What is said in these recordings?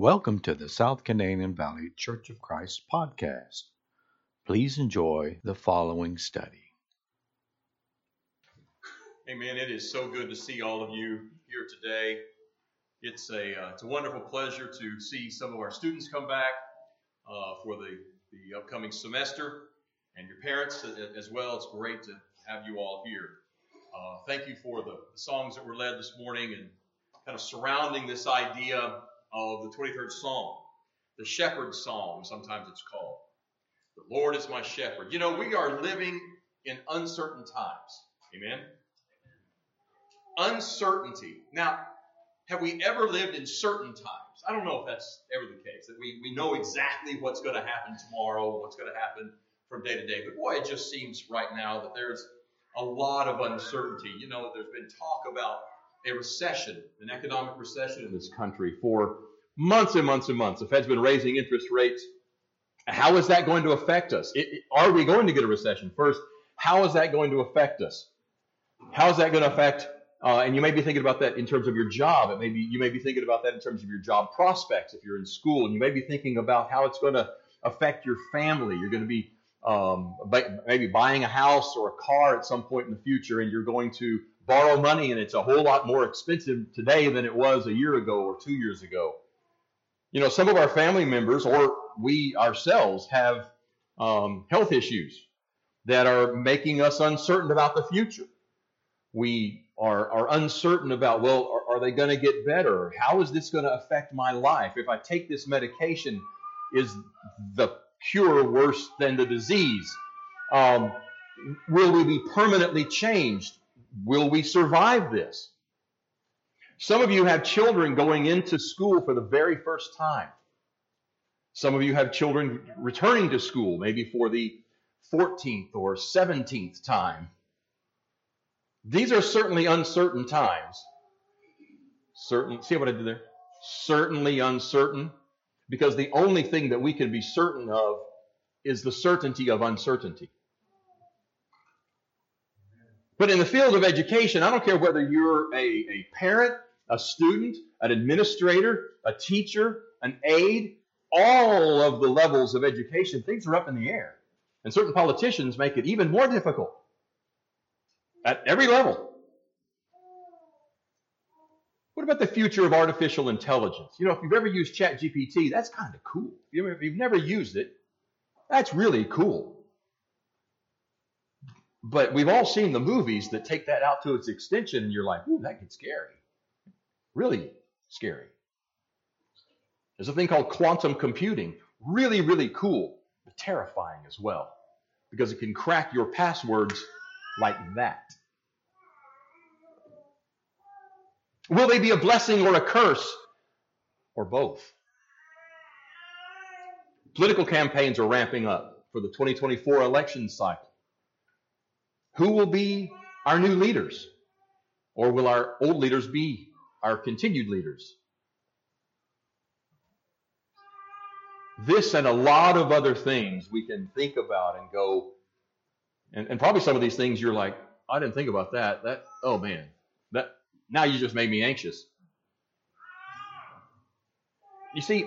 Welcome to the South Canadian Valley Church of Christ podcast. Please enjoy the following study. Amen. It is so good to see all of you here today. It's a uh, it's a wonderful pleasure to see some of our students come back uh, for the the upcoming semester, and your parents as well. It's great to have you all here. Uh, thank you for the, the songs that were led this morning and kind of surrounding this idea of the 23rd Psalm, the shepherd's psalm, sometimes it's called. The Lord is my shepherd. You know, we are living in uncertain times. Amen? Uncertainty. Now, have we ever lived in certain times? I don't know if that's ever the case, that we, we know exactly what's going to happen tomorrow, what's going to happen from day to day. But boy, it just seems right now that there's a lot of uncertainty. You know, there's been talk about a recession, an economic recession in this country for months and months and months. The Fed's been raising interest rates. How is that going to affect us? It, are we going to get a recession? First, how is that going to affect us? How is that going to affect? Uh, and you may be thinking about that in terms of your job. It may be you may be thinking about that in terms of your job prospects if you're in school, and you may be thinking about how it's going to affect your family. You're going to be um, maybe buying a house or a car at some point in the future, and you're going to borrow money, and it's a whole lot more expensive today than it was a year ago or two years ago. You know, some of our family members or we ourselves have um, health issues that are making us uncertain about the future. We are, are uncertain about, well, are, are they going to get better? How is this going to affect my life? If I take this medication, is the cure worse than the disease? Um, will we be permanently changed? Will we survive this? Some of you have children going into school for the very first time. Some of you have children returning to school, maybe for the 14th or 17th time. These are certainly uncertain times. Certain, see what I did there? Certainly uncertain, because the only thing that we can be certain of is the certainty of uncertainty. But in the field of education, I don't care whether you're a, a parent, a student, an administrator, a teacher, an aide, all of the levels of education, things are up in the air. And certain politicians make it even more difficult at every level. What about the future of artificial intelligence? You know, if you've ever used ChatGPT, that's kind of cool. If you've never used it, that's really cool. But we've all seen the movies that take that out to its extension, and you're like, ooh, that gets scary. Really scary. There's a thing called quantum computing. Really, really cool, but terrifying as well, because it can crack your passwords like that. Will they be a blessing or a curse, or both? Political campaigns are ramping up for the 2024 election cycle. Who will be our new leaders? Or will our old leaders be our continued leaders? This and a lot of other things we can think about and go, and, and probably some of these things you're like, I didn't think about that. That oh man, that now you just made me anxious. You see,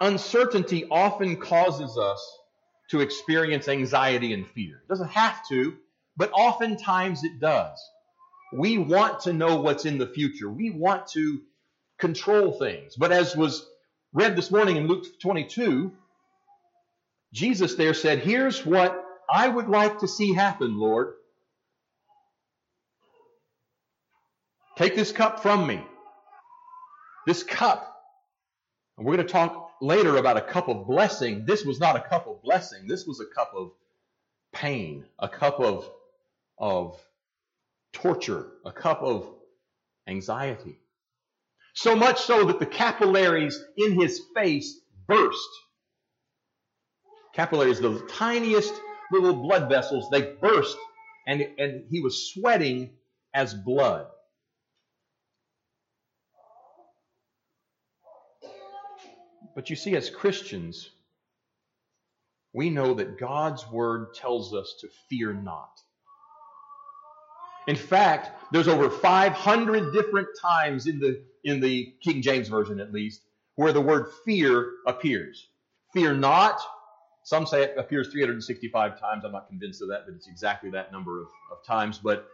uncertainty often causes us to experience anxiety and fear. It doesn't have to, but oftentimes it does. We want to know what's in the future. We want to control things. But as was read this morning in Luke 22, Jesus there said, Here's what I would like to see happen, Lord. Take this cup from me. This cup. And we're going to talk later about a cup of blessing. This was not a cup of blessing. This was a cup of pain, a cup of of torture, a cup of anxiety. So much so that the capillaries in his face burst. Capillaries, the tiniest little blood vessels, they burst, and, and he was sweating as blood. But you see, as Christians, we know that God's word tells us to fear not. In fact, there's over 500 different times in the, in the King James Version at least, where the word fear appears. Fear not. Some say it appears 365 times. I'm not convinced of that, but it's exactly that number of, of times. But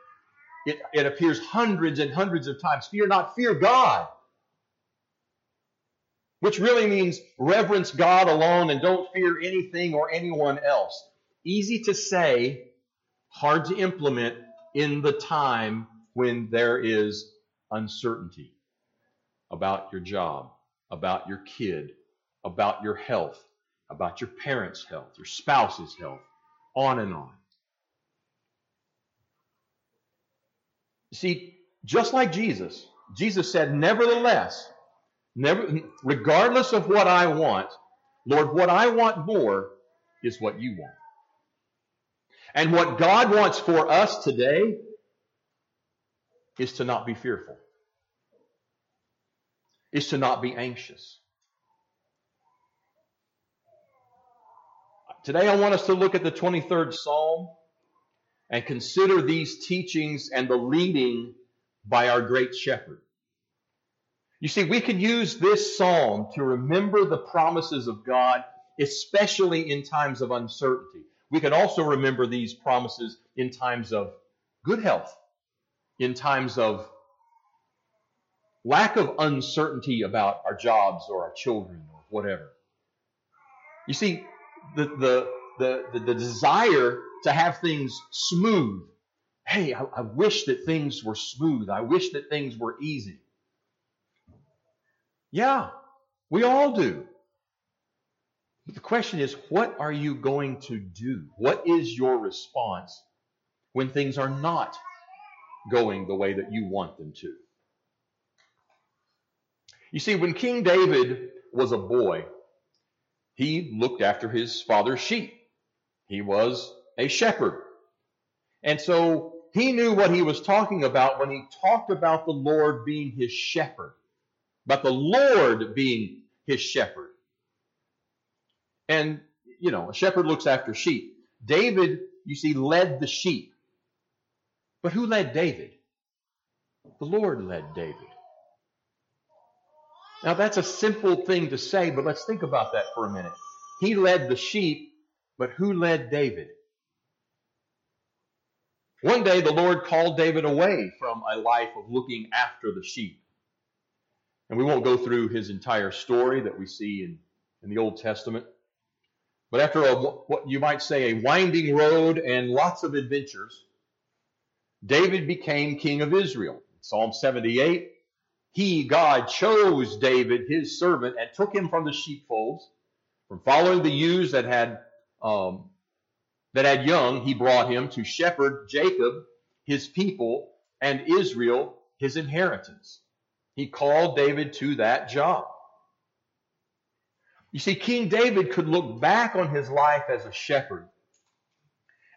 it, it appears hundreds and hundreds of times. Fear not, fear God. Which really means reverence God alone and don't fear anything or anyone else. Easy to say, hard to implement in the time when there is uncertainty about your job, about your kid, about your health, about your parents' health, your spouse's health, on and on. See, just like Jesus, Jesus said, Nevertheless, never, regardless of what I want, Lord, what I want more is what you want. And what God wants for us today is to not be fearful, is to not be anxious. Today, I want us to look at the 23rd Psalm and consider these teachings and the leading by our great shepherd. You see, we can use this psalm to remember the promises of God, especially in times of uncertainty. We can also remember these promises in times of good health, in times of lack of uncertainty about our jobs or our children or whatever. You see, the, the, the, the, desire to have things smooth. Hey, I, I wish that things were smooth. I wish that things were easy. Yeah, we all do. The question is, what are you going to do? What is your response when things are not going the way that you want them to? You see, when King David was a boy, he looked after his father's sheep. He was a shepherd. And so he knew what he was talking about when he talked about the Lord being his shepherd, but the Lord being his shepherd. And, you know, a shepherd looks after sheep. David, you see, led the sheep. But who led David? The Lord led David. Now, that's a simple thing to say, but let's think about that for a minute. He led the sheep, but who led David? One day the Lord called David away from a life of looking after the sheep. And we won't go through his entire story that we see in, in the Old Testament. But after a, what you might say a winding road and lots of adventures, David became king of Israel. Psalm 78, he, God, chose David, his servant, and took him from the sheepfolds, from following the ewes that had um, that had young, he brought him to shepherd Jacob, his people, and Israel, his inheritance. He called David to that job. You see, King David could look back on his life as a shepherd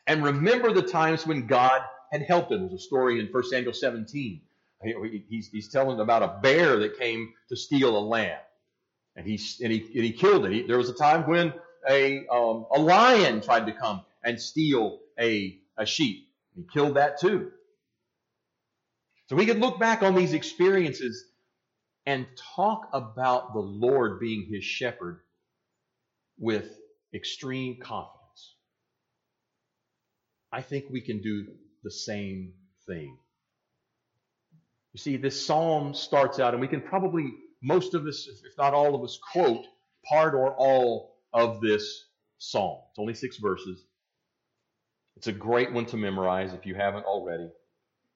and remember the times when God had helped him. There's a story in 1 Samuel 17. He's, he's telling about a bear that came to steal a lamb. And he, and he, and he killed it. He, there was a time when a, um, a lion tried to come and steal a, a sheep. He killed that too. So we can look back on these experiences and talk about the Lord being his shepherd with extreme confidence. I think we can do the same thing. You see, this psalm starts out, and we can probably, most of us, if not all of us, quote part or all of this psalm. It's only six verses. It's a great one to memorize if you haven't already.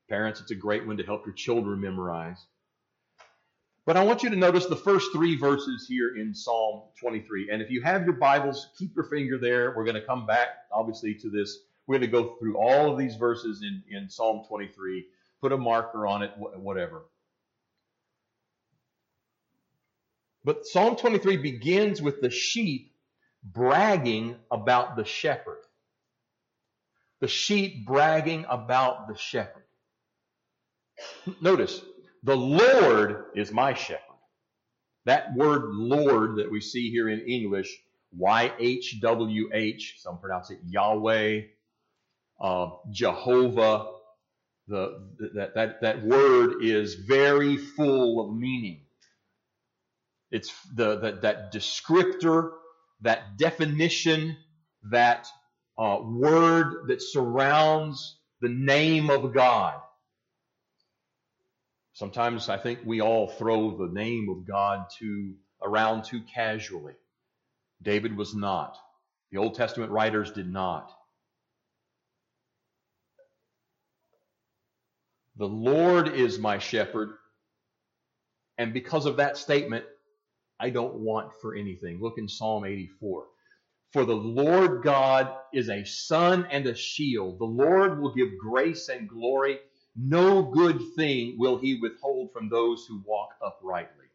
Parents, it's a great one to help your children memorize. But I want you to notice the first three verses here in Psalm 23. And if you have your Bibles, keep your finger there. We're going to come back, obviously, to this. We're going to go through all of these verses in, in Psalm 23, put a marker on it, whatever. But Psalm 23 begins with the sheep bragging about the shepherd the sheep bragging about the shepherd. Notice, the Lord is my shepherd. That word Lord that we see here in English, YHWH, some pronounce it Yahweh, uh, Jehovah, the, that, that, that word is very full of meaning. It's the, the that descriptor, that definition, that uh, word that surrounds the name of God. Sometimes I think we all throw the name of God too around too casually. David was not. The Old Testament writers did not. The Lord is my shepherd, and because of that statement, I don't want for anything. Look in Psalm 84. For the Lord God is a sun and a shield. The Lord will give grace and glory. No good thing will he withhold from those who walk uprightly.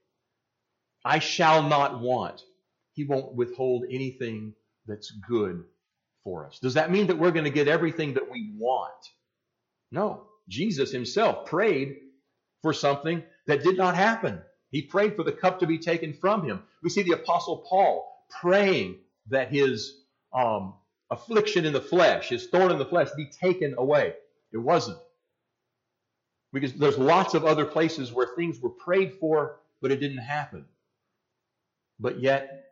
I shall not want. He won't withhold anything that's good for us. Does that mean that we're going to get everything that we want? No. Jesus himself prayed for something that did not happen. He prayed for the cup to be taken from him. We see the Apostle Paul praying that his um, affliction in the flesh, his thorn in the flesh, be taken away. It wasn't. Because there's lots of other places where things were prayed for, but it didn't happen. But yet,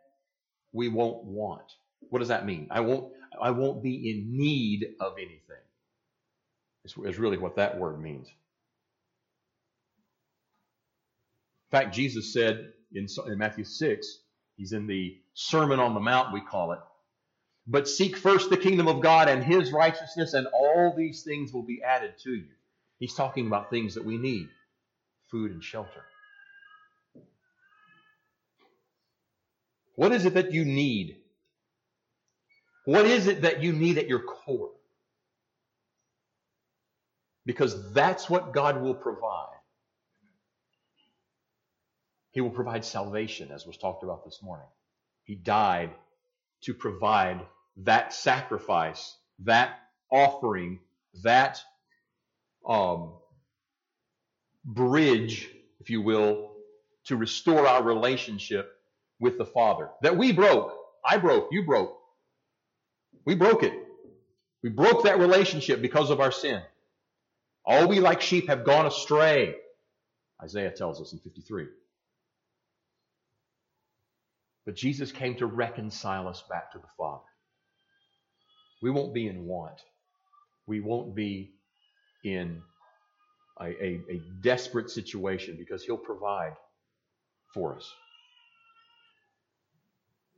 we won't want. What does that mean? I won't, I won't be in need of anything. Is, really what that word means. In fact, Jesus said in, in Matthew 6, he's in the Sermon on the Mount, we call it. But seek first the kingdom of God and his righteousness, and all these things will be added to you. He's talking about things that we need food and shelter. What is it that you need? What is it that you need at your core? Because that's what God will provide. He will provide salvation, as was talked about this morning. He died to provide that sacrifice, that offering, that um, bridge, if you will, to restore our relationship with the Father. That we broke. I broke. You broke. We broke it. We broke that relationship because of our sin. All we like sheep have gone astray, Isaiah tells us in 53. But Jesus came to reconcile us back to the Father. We won't be in want. We won't be in a, a, a desperate situation because He'll provide for us.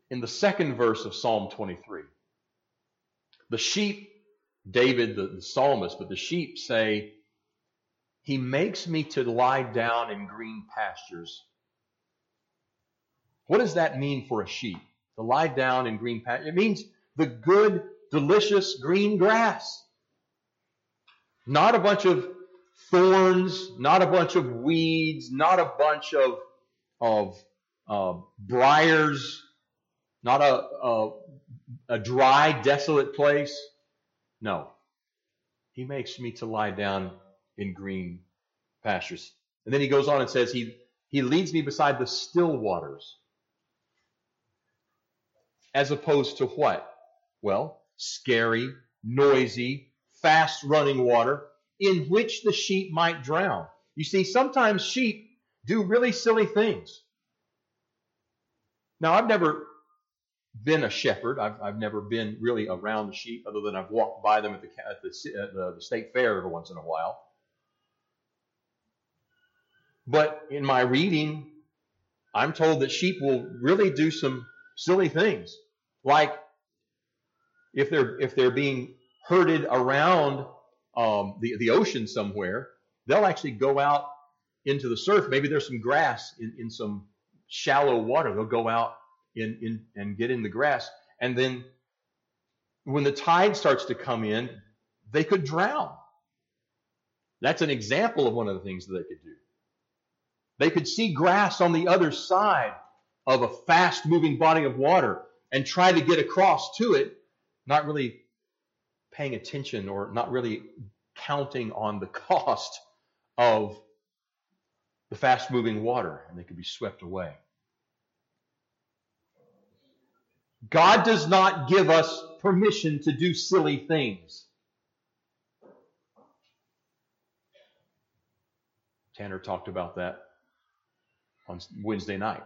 In the second verse of Psalm 23, the sheep, David, the, the psalmist, but the sheep say, He makes me to lie down in green pastures. What does that mean for a sheep? To lie down in green pastures? It means the good, delicious green grass. Not a bunch of thorns, not a bunch of weeds, not a bunch of, of uh, briars, not a, a, a dry, desolate place. No. He makes me to lie down in green pastures. And then he goes on and says, He, he leads me beside the still waters as opposed to what? Well, scary, noisy, fast running water in which the sheep might drown. You see, sometimes sheep do really silly things. Now, I've never been a shepherd. I've, I've never been really around the sheep other than I've walked by them at the, at the, at the, the state fair every once in a while. But in my reading, I'm told that sheep will really do some silly things. Like if they're if they're being herded around um, the the ocean somewhere, they'll actually go out into the surf. Maybe there's some grass in, in some shallow water. They'll go out in, in and get in the grass, and then when the tide starts to come in, they could drown. That's an example of one of the things that they could do. They could see grass on the other side of a fast moving body of water and try to get across to it, not really paying attention or not really counting on the cost of the fast moving water, and they could be swept away. God does not give us permission to do silly things. Tanner talked about that on Wednesday night.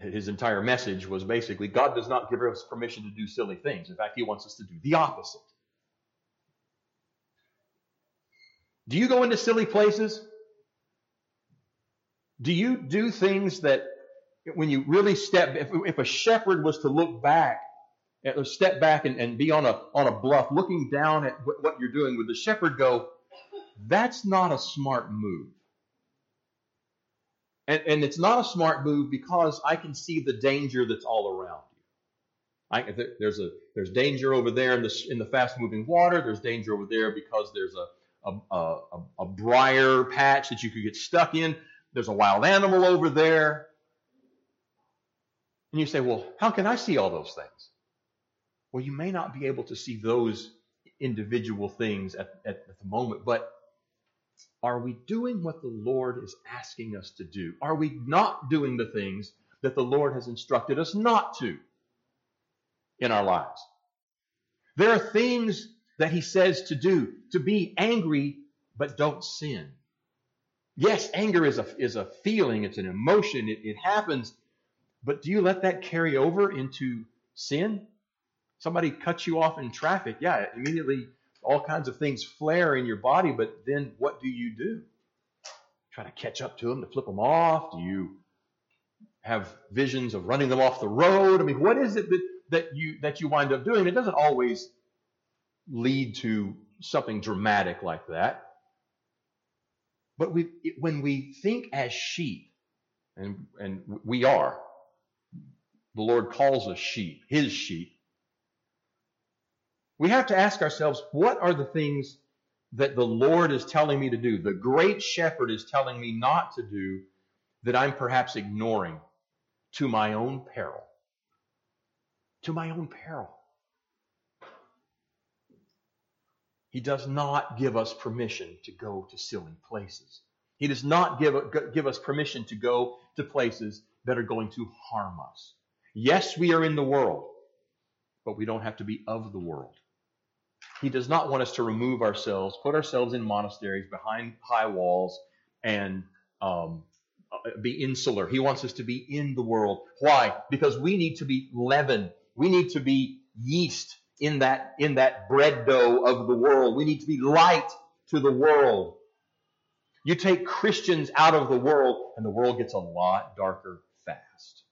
His entire message was basically God does not give us permission to do silly things. In fact, he wants us to do the opposite. Do you go into silly places? Do you do things that when you really step, if, if a shepherd was to look back, or step back and, and be on a, on a bluff looking down at what you're doing, would the shepherd go, that's not a smart move? And, and it's not a smart move because I can see the danger that's all around you. I, there's a there's danger over there in the in the fast moving water. There's danger over there because there's a a, a, a briar patch that you could get stuck in. There's a wild animal over there. And you say, well, how can I see all those things? Well, you may not be able to see those individual things at, at, at the moment, but are we doing what the Lord is asking us to do? Are we not doing the things that the Lord has instructed us not to in our lives? There are things that He says to do, to be angry, but don't sin. Yes, anger is a, is a feeling, it's an emotion, it, it happens, but do you let that carry over into sin? Somebody cuts you off in traffic, yeah, immediately all kinds of things flare in your body, but then what do you do? Try to catch up to them, to flip them off? Do you have visions of running them off the road? I mean, what is it that, that you that you wind up doing? It doesn't always lead to something dramatic like that. But we, when we think as sheep, and, and we are, the Lord calls us sheep, His sheep, we have to ask ourselves what are the things that the Lord is telling me to do, the great shepherd is telling me not to do, that I'm perhaps ignoring to my own peril? To my own peril. He does not give us permission to go to silly places. He does not give, give us permission to go to places that are going to harm us. Yes, we are in the world, but we don't have to be of the world. He does not want us to remove ourselves, put ourselves in monasteries behind high walls, and um, uh, be insular. He wants us to be in the world. Why? Because we need to be leaven. We need to be yeast in that in that bread dough of the world. We need to be light to the world. You take Christians out of the world, and the world gets a lot darker fast.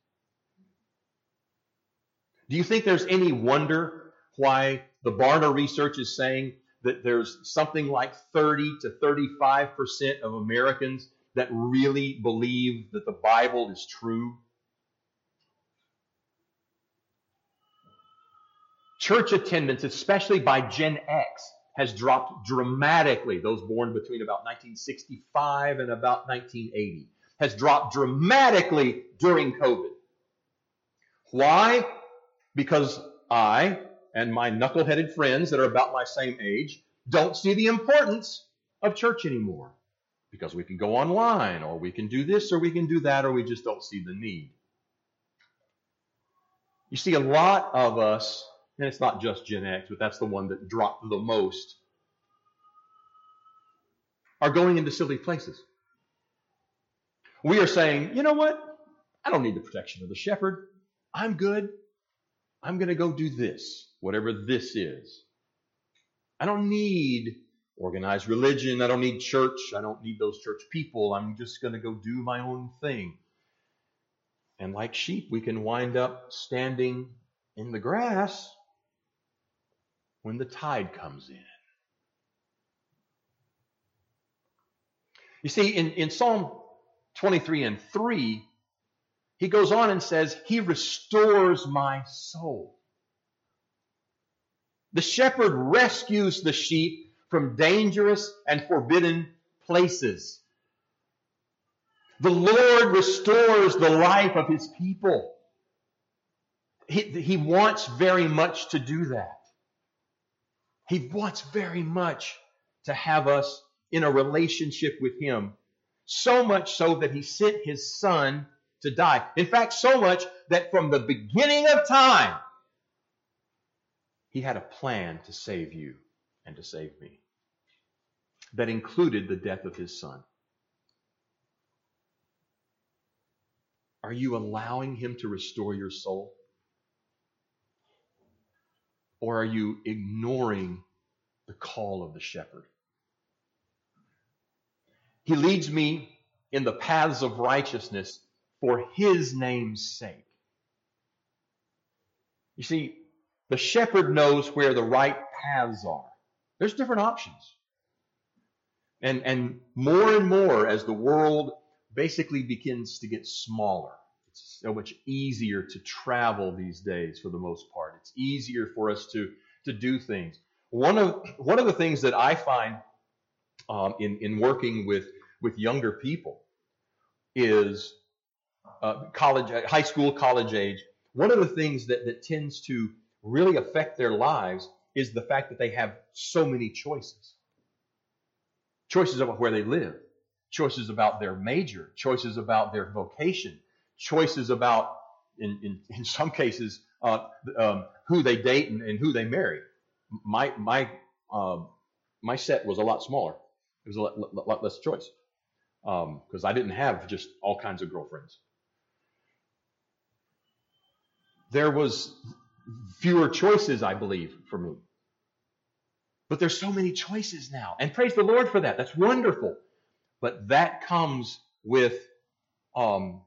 Do you think there's any wonder why the Barna research is saying that there's something like 30 to 35% of Americans that really believe that the Bible is true? Church attendance, especially by Gen X, has dropped dramatically. Those born between about 1965 and about 1980 has dropped dramatically during COVID. Why? Because I and my knuckle-headed friends that are about my same age don't see the importance of church anymore because we can go online or we can do this or we can do that or we just don't see the need. You see, a lot of us and it's not just Gen X, but that's the one that dropped the most, are going into silly places. We are saying, you know what? I don't need the protection of the shepherd. I'm good. I'm going to go do this, whatever this is. I don't need organized religion. I don't need church. I don't need those church people. I'm just going to go do my own thing. And like sheep, we can wind up standing in the grass when the tide comes in. You see, in, in Psalm 23 and 3, he goes on and says, He restores my soul. The shepherd rescues the sheep from dangerous and forbidden places. The Lord restores the life of his people. He, he wants very much to do that. He wants very much to have us in a relationship with Him. So much so that He sent His Son to die. In fact, so much that from the beginning of time, He had a plan to save you and to save me that included the death of His Son. Are you allowing Him to restore your soul? Or are you ignoring the call of the shepherd? He leads me in the paths of righteousness for his name's sake. You see, the shepherd knows where the right paths are. There's different options. And, and more and more as the world basically begins to get smaller, it's so much easier to travel these days for the most part. It's easier for us to, to do things. One of, one of the things that I find um, in, in working with, with younger people is uh, college, high school, college age. One of the things that, that tends to really affect their lives is the fact that they have so many choices. Choices about where they live, choices about their major, choices about their vocation, choices about, in, in, in some cases, uh, um, who they date and, and, who they marry. My, my, um, my set was a lot smaller. It was a lot, lot less choice because um, I didn't have just all kinds of girlfriends. There was fewer choices, I believe, for me. But there's so many choices now. And praise the Lord for that. That's wonderful. But that comes with um,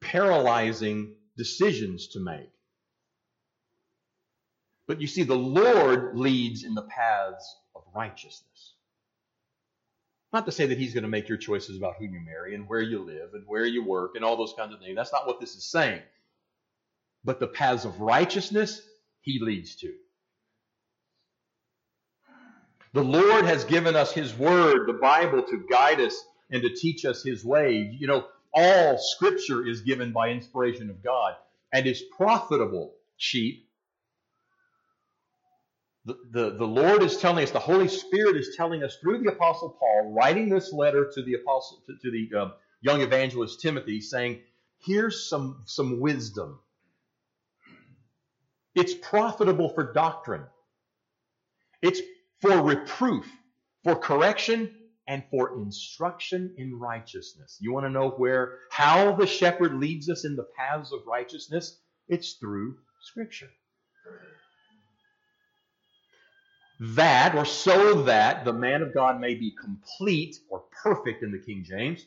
paralyzing decisions to make. But you see, the Lord leads in the paths of righteousness. Not to say that He's going to make your choices about who you marry and where you live and where you work and all those kinds of things. That's not what this is saying. But the paths of righteousness, He leads to. The Lord has given us His Word, the Bible, to guide us and to teach us His way. You know, all Scripture is given by inspiration of God and is profitable, sheep. The, the, the Lord is telling us, the Holy Spirit is telling us through the Apostle Paul, writing this letter to the Apostle to, to the uh, young evangelist Timothy, saying, "Here's some some wisdom. It's profitable for doctrine. It's for reproof, for correction, and for instruction in righteousness. You want to know where, how the shepherd leads us in the paths of righteousness? It's through Scripture. That, or so that the man of God may be complete or perfect in the King James,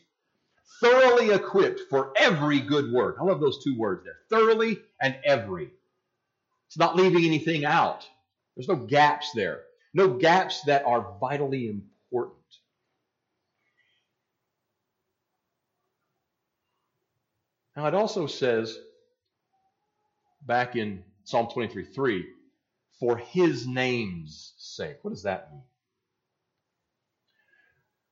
thoroughly equipped for every good work. I love those two words there thoroughly and every. It's not leaving anything out, there's no gaps there. No gaps that are vitally important. Now, it also says back in Psalm 23 3, for his name's sake. What does that mean?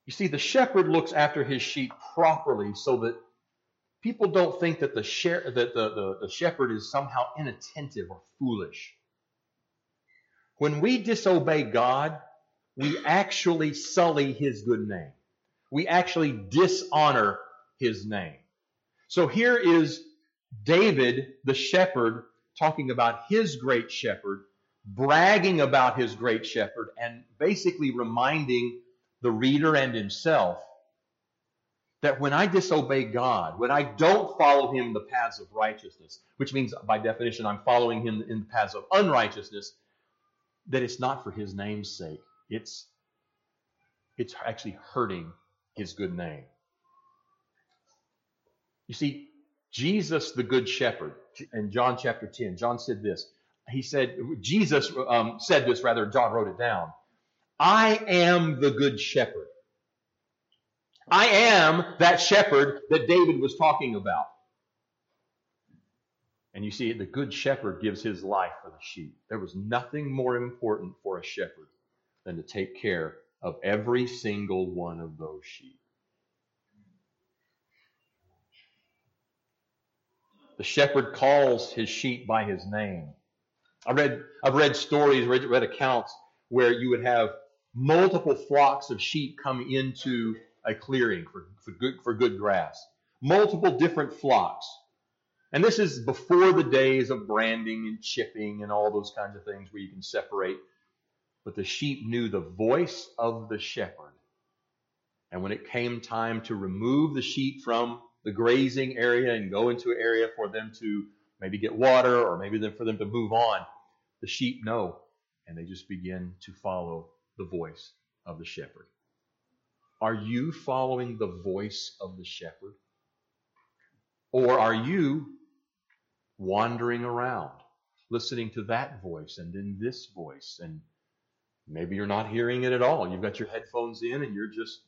You see, the shepherd looks after his sheep properly so that people don't think that the, that the, the, the shepherd is somehow inattentive or foolish. When we disobey God, we actually sully his good name. We actually dishonor his name. So here is David, the shepherd, talking about his great shepherd, bragging about his great shepherd, and basically reminding the reader and himself that when I disobey God, when I don't follow him in the paths of righteousness, which means by definition I'm following him in the paths of unrighteousness, that it's not for his name's sake. It's, it's actually hurting his good name. You see, Jesus, the Good Shepherd, in John chapter 10, John said this. He said, Jesus um, said this, rather, John wrote it down. I am the Good Shepherd. I am that shepherd that David was talking about. And you see, the good shepherd gives his life for the sheep. There was nothing more important for a shepherd than to take care of every single one of those sheep. The shepherd calls his sheep by his name. I read, I've read stories, read, read accounts where you would have multiple flocks of sheep come into a clearing for, for, good, for good grass. Multiple different flocks. And this is before the days of branding and chipping and all those kinds of things where you can separate. But the sheep knew the voice of the shepherd. And when it came time to remove the sheep from the grazing area and go into an area for them to maybe get water or maybe for them to move on, the sheep know and they just begin to follow the voice of the shepherd. Are you following the voice of the shepherd? Or are you wandering around, listening to that voice and then this voice? And maybe you're not hearing it at all. You've got your headphones in and you're just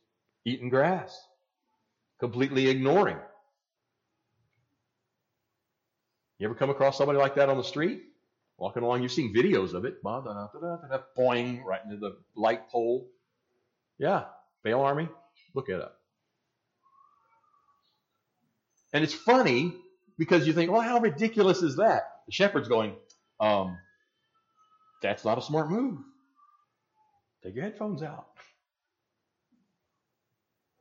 eating grass, completely ignoring. You ever come across somebody like that on the street? Walking along, you've seen videos of it. Boing, right into the light pole. Yeah, FailArmy, look it up. And it's funny because you think, well, how ridiculous is that? The shepherd's going, um, that's not a smart move. Take your headphones out.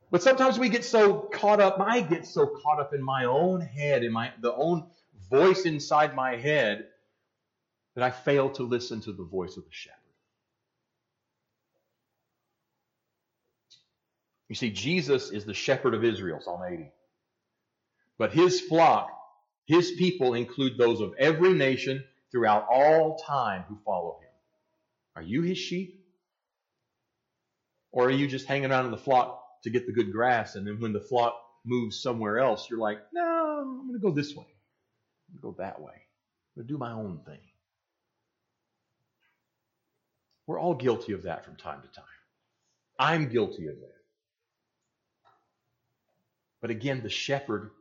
But sometimes we get so caught up, I get so caught up in my own head, in my the own voice inside my head, that I fail to listen to the voice of the shepherd. You see, Jesus is the shepherd of Israel, Psalm 80. But his flock, his people include those of every nation throughout all time who follow him. Are you his sheep? Or are you just hanging around in the flock to get the good grass, and then when the flock moves somewhere else, you're like, no, I'm going to go this way. I'm going to go that way. I'm going to do my own thing. We're all guilty of that from time to time. I'm guilty of that. But again, the shepherd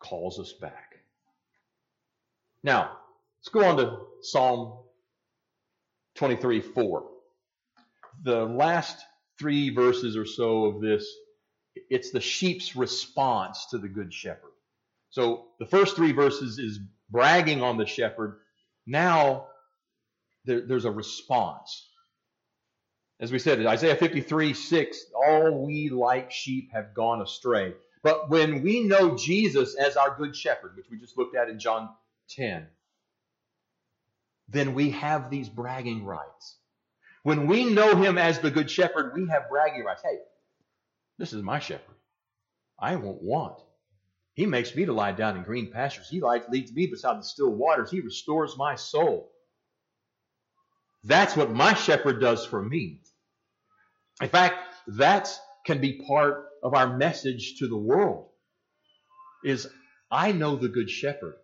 calls us back. Now, let's go on to Psalm 23 4. The last three verses or so of this, it's the sheep's response to the good shepherd. So the first three verses is bragging on the shepherd. Now there, there's a response. As we said, Isaiah 53 6, all we like sheep have gone astray. But when we know Jesus as our good shepherd, which we just looked at in John 10, then we have these bragging rights. When we know him as the good shepherd, we have bragging rights. Hey, this is my shepherd. I won't want. He makes me to lie down in green pastures. He leads me beside the still waters. He restores my soul. That's what my shepherd does for me. In fact, that can be part of our message to the world is I know the good shepherd.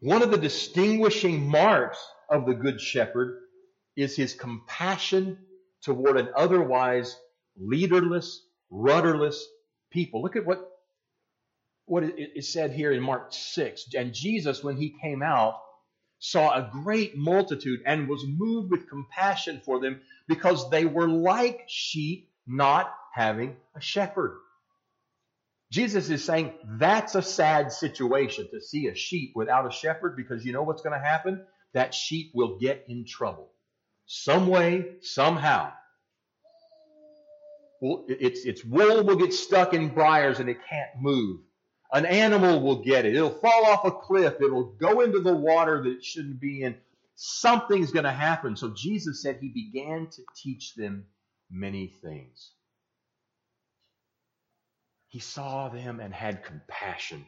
One of the distinguishing marks of the good shepherd is his compassion toward an otherwise leaderless, rudderless people. Look at what what is said here in Mark 6. And Jesus, when he came out, saw a great multitude and was moved with compassion for them because they were like sheep not having a shepherd. Jesus is saying that's a sad situation to see a sheep without a shepherd because you know what's going to happen? That sheep will get in trouble. Some way, somehow. Well, its, its wool will get stuck in briars and it can't move. An animal will get it. It'll fall off a cliff. It'll go into the water that it shouldn't be in. Something's going to happen. So Jesus said he began to teach them many things. He saw them and had compassion.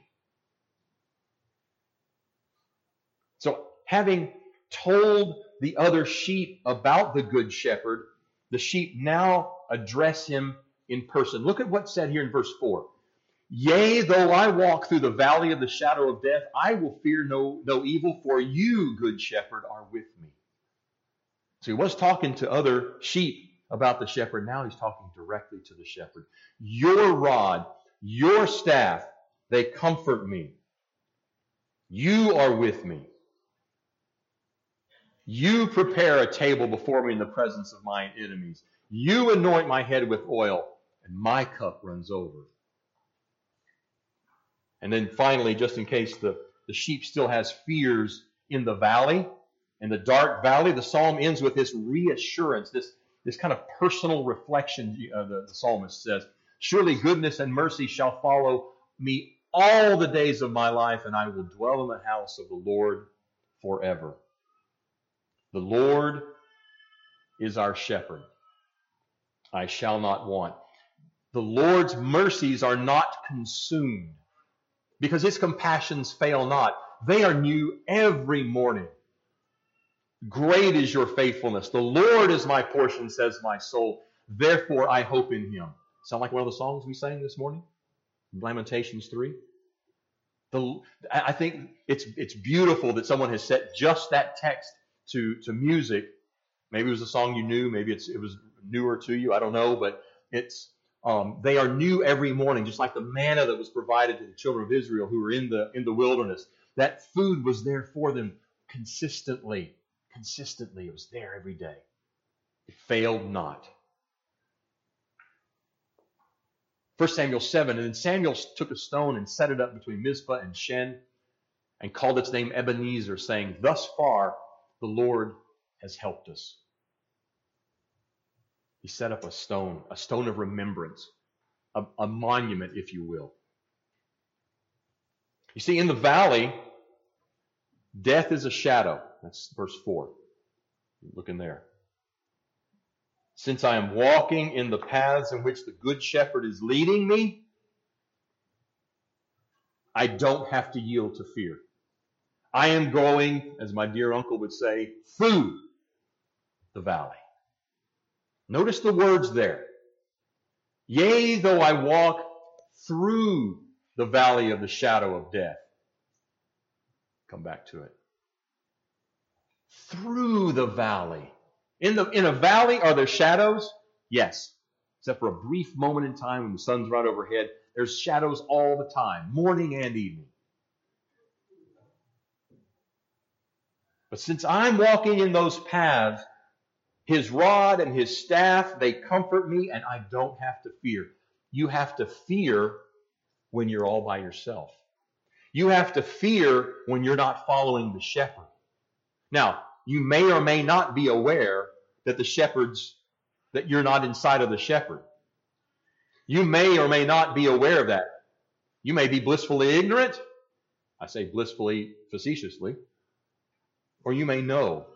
So, having told the other sheep about the good shepherd, the sheep now address him in person. Look at what's said here in verse 4. Yea, though I walk through the valley of the shadow of death, I will fear no, no evil, for you, good shepherd, are with me. So he was talking to other sheep about the shepherd. Now he's talking directly to the shepherd. Your rod, your staff, they comfort me. You are with me. You prepare a table before me in the presence of my enemies. You anoint my head with oil, and my cup runs over. And then finally, just in case the, the sheep still has fears in the valley, in the dark valley, the psalm ends with this reassurance, this, this kind of personal reflection, uh, the, the psalmist says, Surely goodness and mercy shall follow me all the days of my life, and I will dwell in the house of the Lord forever. The Lord is our shepherd. I shall not want. The Lord's mercies are not consumed because his compassions fail not. They are new every morning. Great is your faithfulness. The Lord is my portion, says my soul. Therefore I hope in him. Sound like one of the songs we sang this morning? Lamentations 3. The, I think it's, it's beautiful that someone has set just that text to, to music. Maybe it was a song you knew, maybe it's, it was newer to you, I don't know, but it's, um, they are new every morning, just like the manna that was provided to the children of Israel who were in the, in the wilderness. That food was there for them consistently. Consistently. It was there every day. It failed not. 1 Samuel 7, and then Samuel took a stone and set it up between Mizpah and Shen and called its name Ebenezer, saying, Thus far the Lord has helped us. He set up a stone, a stone of remembrance, a, a monument, if you will. You see, in the valley, death is a shadow. That's verse 4. Look in there. Since I am walking in the paths in which the Good Shepherd is leading me, I don't have to yield to fear. I am going, as my dear uncle would say, through the valley. Notice the words there. Yea, though I walk through the valley of the shadow of death. Come back to it. Through the valley in, the, in a valley, are there shadows? Yes. Except for a brief moment in time when the sun's right overhead. There's shadows all the time, morning and evening. But since I'm walking in those paths, his rod and his staff, they comfort me, and I don't have to fear. You have to fear when you're all by yourself. You have to fear when you're not following the shepherd. Now, you may or may not be aware that the shepherds, that you're not inside of the shepherd. You may or may not be aware of that. You may be blissfully ignorant. I say blissfully facetiously. Or you may know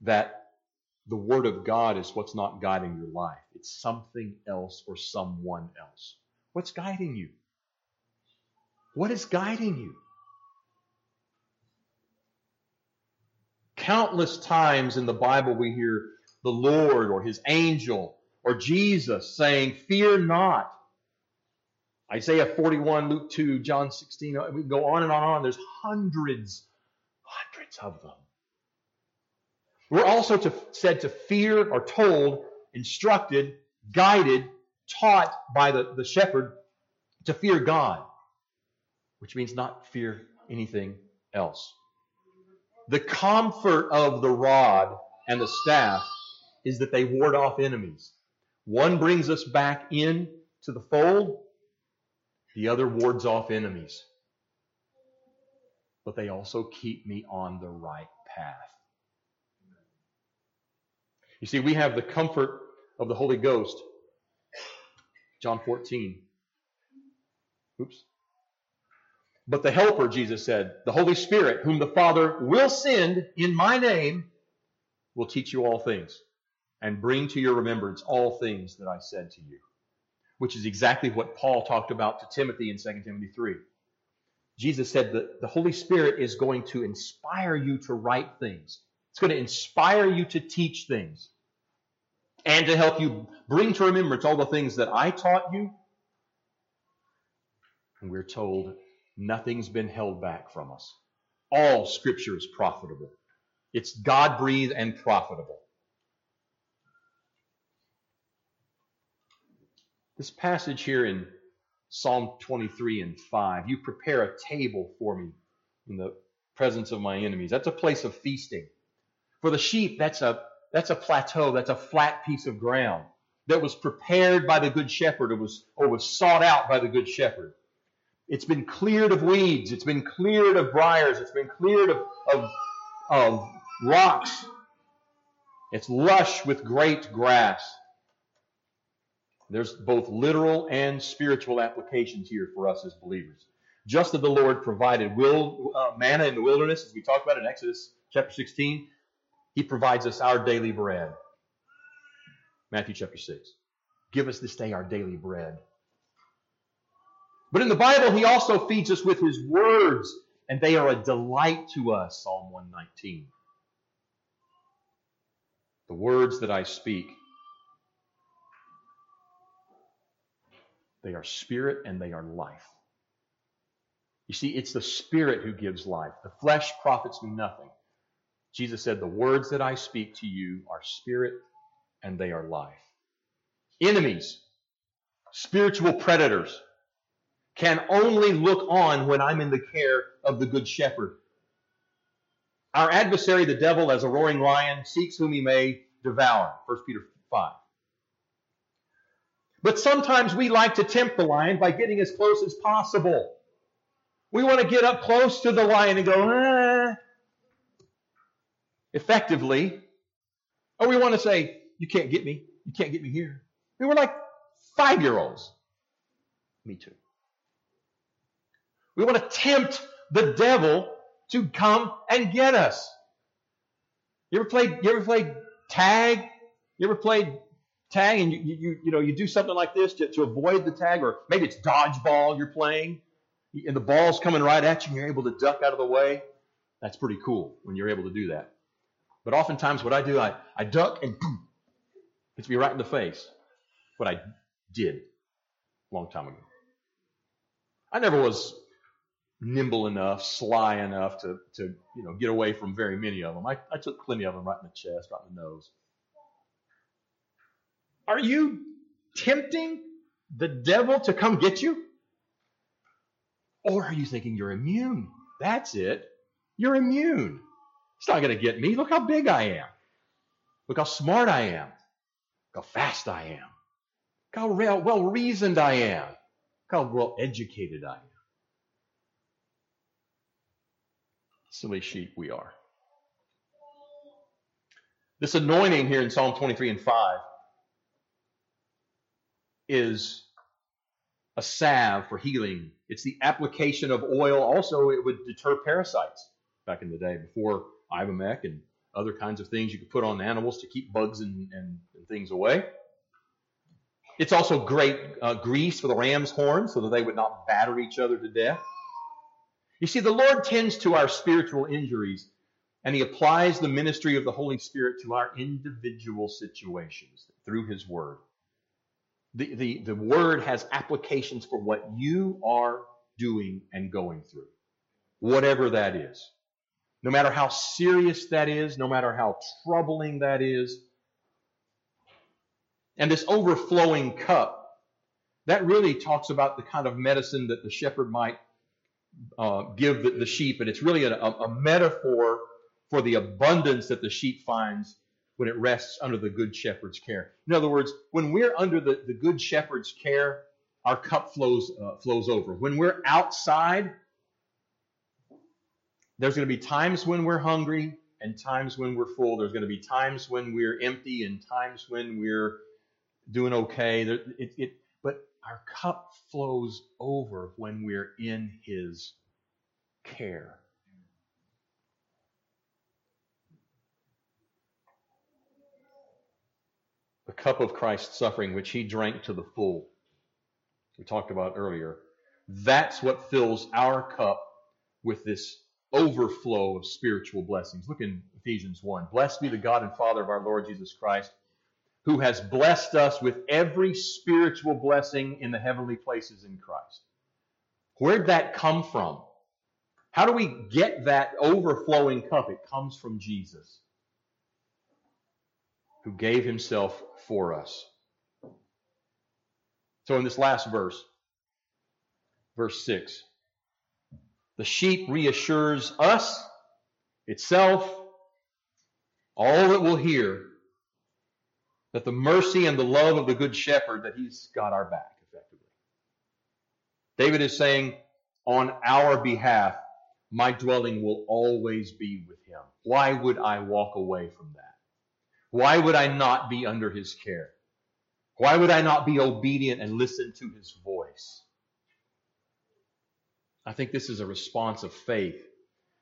that the Word of God is what's not guiding your life. It's something else or someone else. What's guiding you? What is guiding you? Countless times in the Bible we hear the Lord or his angel or Jesus saying, Fear not. Isaiah 41, Luke 2, John 16, uh, we can go on and on and on. There's hundreds, hundreds of them. We're also to, said to fear or told, instructed, guided, taught by the, the shepherd to fear God, which means not fear anything else. The comfort of the rod and the staff is that they ward off enemies. One brings us back in to the fold, the other wards off enemies. But they also keep me on the right path. You see, we have the comfort of the Holy Ghost. John 14. Oops. But the Helper, Jesus said, the Holy Spirit, whom the Father will send in my name, will teach you all things and bring to your remembrance all things that I said to you. Which is exactly what Paul talked about to Timothy in 2 Timothy 3. Jesus said that the Holy Spirit is going to inspire you to write things. It's going to inspire you to teach things and to help you bring to remembrance all the things that I taught you. And we're told Nothing's been held back from us. All scripture is profitable. It's God breathed and profitable. This passage here in Psalm 23 and 5 you prepare a table for me in the presence of my enemies. That's a place of feasting. For the sheep, that's a, that's a plateau, that's a flat piece of ground that was prepared by the good shepherd or was, or was sought out by the good shepherd. It's been cleared of weeds. It's been cleared of briars. It's been cleared of, of, of rocks. It's lush with great grass. There's both literal and spiritual applications here for us as believers. Just as the Lord provided will, uh, manna in the wilderness, as we talked about in Exodus chapter 16, He provides us our daily bread. Matthew chapter 6. Give us this day our daily bread. But in the Bible, he also feeds us with his words, and they are a delight to us, Psalm 119. The words that I speak, they are spirit and they are life. You see, it's the spirit who gives life. The flesh profits me nothing. Jesus said, The words that I speak to you are spirit and they are life. Enemies, spiritual predators, can only look on when I'm in the care of the Good Shepherd. Our adversary, the devil, as a roaring lion, seeks whom he may devour. 1 Peter 5. But sometimes we like to tempt the lion by getting as close as possible. We want to get up close to the lion and go, ah, effectively. Or we want to say, You can't get me. You can't get me here. We were like five year olds. Me too. We want to tempt the devil to come and get us. You ever played, you ever played tag? You ever played tag and you, you, you know, you do something like this to, to avoid the tag, or maybe it's dodgeball you're playing, and the ball's coming right at you and you're able to duck out of the way? That's pretty cool when you're able to do that. But oftentimes, what I do, I, I duck and boom, hits me right in the face. What I did a long time ago. I never was nimble enough, sly enough to, to you know, get away from very many of them. I, I took plenty of them right in the chest, right in the nose. Are you tempting the devil to come get you? Or are you thinking you're immune? That's it. You're immune. It's not going to get me. Look how big I am. Look how smart I am. Look how fast I am. Look how well reasoned I am. Look how well educated I am. Silly sheep we are. This anointing here in Psalm 23 and 5 is a salve for healing. It's the application of oil. Also, it would deter parasites back in the day before Ivomec and other kinds of things you could put on animals to keep bugs and, and, and things away. It's also great uh, grease for the ram's horn so that they would not batter each other to death. You see, the Lord tends to our spiritual injuries and He applies the ministry of the Holy Spirit to our individual situations through His Word. The, the, the Word has applications for what you are doing and going through, whatever that is. No matter how serious that is, no matter how troubling that is. And this overflowing cup, that really talks about the kind of medicine that the shepherd might uh, give the, the, sheep, and it's really a, a metaphor for the abundance that the sheep finds when it rests under the good shepherd's care. In other words, when we're under the, the good shepherd's care, our cup flows uh, flows over. When we're outside, there's going to be times when we're hungry and times when we're full. There's going to be times when we're empty and times when we're doing okay. It, it, but our cup flows over when we're in His care. The cup of Christ's suffering, which He drank to the full, we talked about earlier, that's what fills our cup with this overflow of spiritual blessings. Look in Ephesians 1. Blessed be the God and Father of our Lord Jesus Christ, who has blessed us with every spiritual blessing in the heavenly places in Christ. Where'd that come from? How do we get that overflowing cup? It comes from Jesus, who gave himself for us. So, in this last verse, verse 6, the sheep reassures us, itself, all that will hear, that the mercy and the love of the Good Shepherd, that He's got our back, effectively. David is saying, on our behalf, my dwelling will always be with Him. Why would I walk away from that? Why would I not be under His care? Why would I not be obedient and listen to His voice? I think this is a response of faith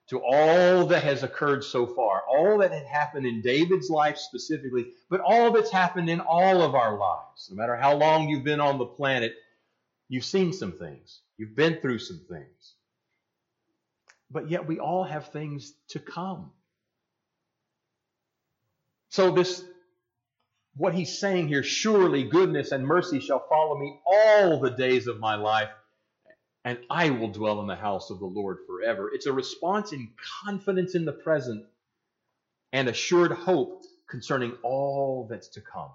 to all that has occurred so far, all that had happened in David's life specifically, but all that's happened in all of our lives. No matter how long you've been on the planet, you've seen some things, you've been through some things. But yet we all have things to come. So this what he's saying here, surely goodness and mercy shall follow me all the days of my life, and I will dwell in the house of the Lord forever. It's a response in confidence in the present and assured hope concerning all that's to come.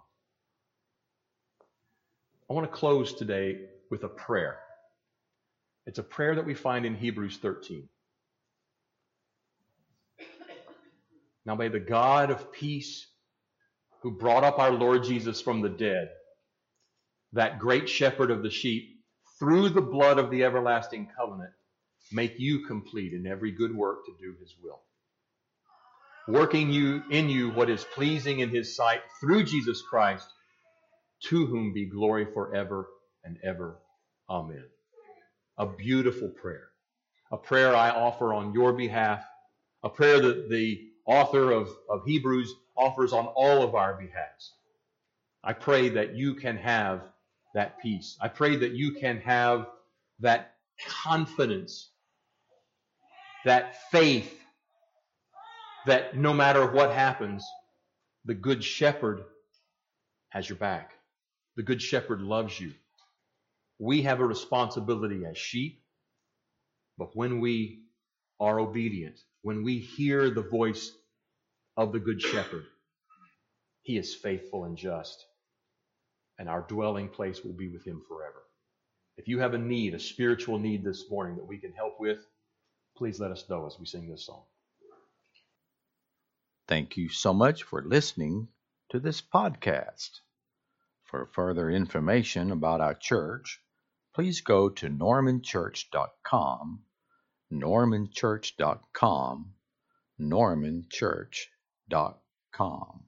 I want to close today with a prayer. It's a prayer that we find in Hebrews 13. Now may the God of peace who brought up our Lord Jesus from the dead, that great shepherd of the sheep, through the blood of the everlasting covenant, make you complete in every good work to do his will. Working you in you what is pleasing in his sight through Jesus Christ, to whom be glory forever and ever. Amen. A beautiful prayer. A prayer I offer on your behalf. A prayer that the author of, of Hebrews offers on all of our behalves. I pray that you can have that peace. I pray that you can have that confidence, that faith that no matter what happens, the Good Shepherd has your back. The Good Shepherd loves you. We have a responsibility as sheep, but when we are obedient, when we hear the voice of the Good Shepherd. He is faithful and just, and our dwelling place will be with him forever. If you have a need, a spiritual need this morning that we can help with, please let us know as we sing this song. Thank you so much for listening to this podcast. For further information about our church, please go to normanchurch.com, normanchurch.com, normanchurch.com.